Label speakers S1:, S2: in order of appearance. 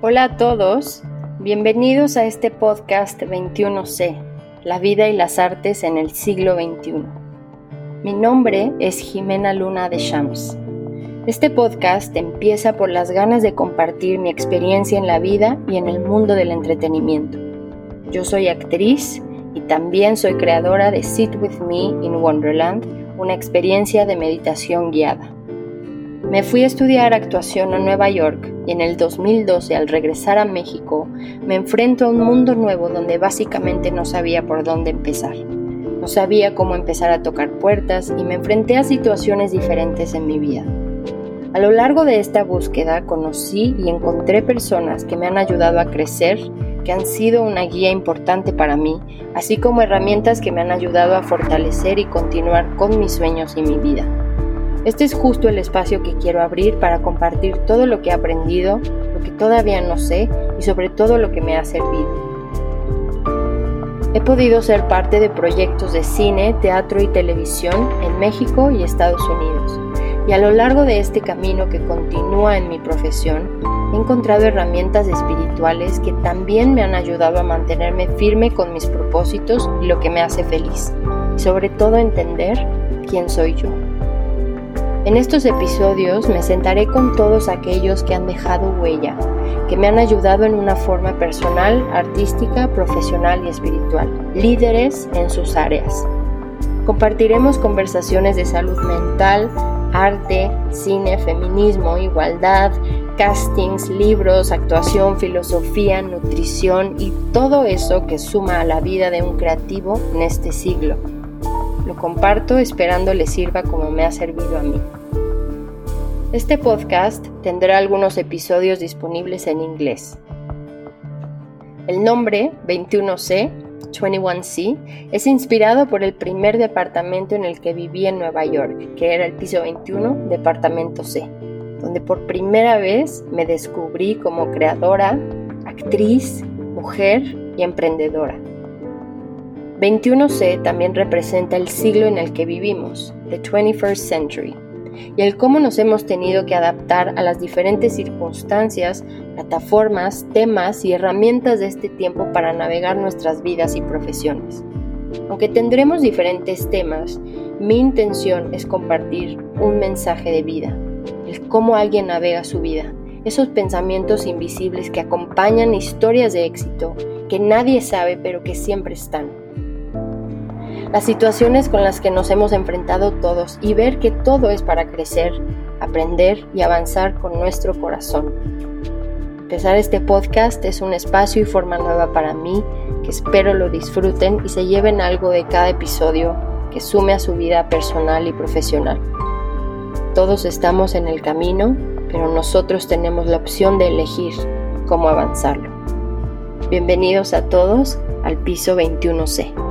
S1: Hola a todos, bienvenidos a este podcast 21C, La vida y las artes en el siglo XXI. Mi nombre es Jimena Luna de Shams. Este podcast empieza por las ganas de compartir mi experiencia en la vida y en el mundo del entretenimiento. Yo soy actriz y también soy creadora de Sit With Me in Wonderland, una experiencia de meditación guiada. Me fui a estudiar actuación a Nueva York y en el 2012 al regresar a México me enfrento a un mundo nuevo donde básicamente no sabía por dónde empezar. No sabía cómo empezar a tocar puertas y me enfrenté a situaciones diferentes en mi vida. A lo largo de esta búsqueda conocí y encontré personas que me han ayudado a crecer, que han sido una guía importante para mí, así como herramientas que me han ayudado a fortalecer y continuar con mis sueños y mi vida. Este es justo el espacio que quiero abrir para compartir todo lo que he aprendido, lo que todavía no sé y sobre todo lo que me ha servido. He podido ser parte de proyectos de cine, teatro y televisión en México y Estados Unidos. Y a lo largo de este camino que continúa en mi profesión, he encontrado herramientas espirituales que también me han ayudado a mantenerme firme con mis propósitos y lo que me hace feliz. Y sobre todo entender quién soy yo. En estos episodios me sentaré con todos aquellos que han dejado huella, que me han ayudado en una forma personal, artística, profesional y espiritual, líderes en sus áreas. Compartiremos conversaciones de salud mental, arte, cine, feminismo, igualdad, castings, libros, actuación, filosofía, nutrición y todo eso que suma a la vida de un creativo en este siglo. Lo comparto esperando le sirva como me ha servido a mí. Este podcast tendrá algunos episodios disponibles en inglés. El nombre 21C, 21C, es inspirado por el primer departamento en el que viví en Nueva York, que era el piso 21, departamento C, donde por primera vez me descubrí como creadora, actriz, mujer y emprendedora. 21C también representa el siglo en el que vivimos, the 21st century y el cómo nos hemos tenido que adaptar a las diferentes circunstancias, plataformas, temas y herramientas de este tiempo para navegar nuestras vidas y profesiones. Aunque tendremos diferentes temas, mi intención es compartir un mensaje de vida, el cómo alguien navega su vida, esos pensamientos invisibles que acompañan historias de éxito que nadie sabe pero que siempre están las situaciones con las que nos hemos enfrentado todos y ver que todo es para crecer, aprender y avanzar con nuestro corazón. Empezar este podcast es un espacio y forma nueva para mí que espero lo disfruten y se lleven algo de cada episodio que sume a su vida personal y profesional. Todos estamos en el camino, pero nosotros tenemos la opción de elegir cómo avanzarlo. Bienvenidos a todos al piso 21C.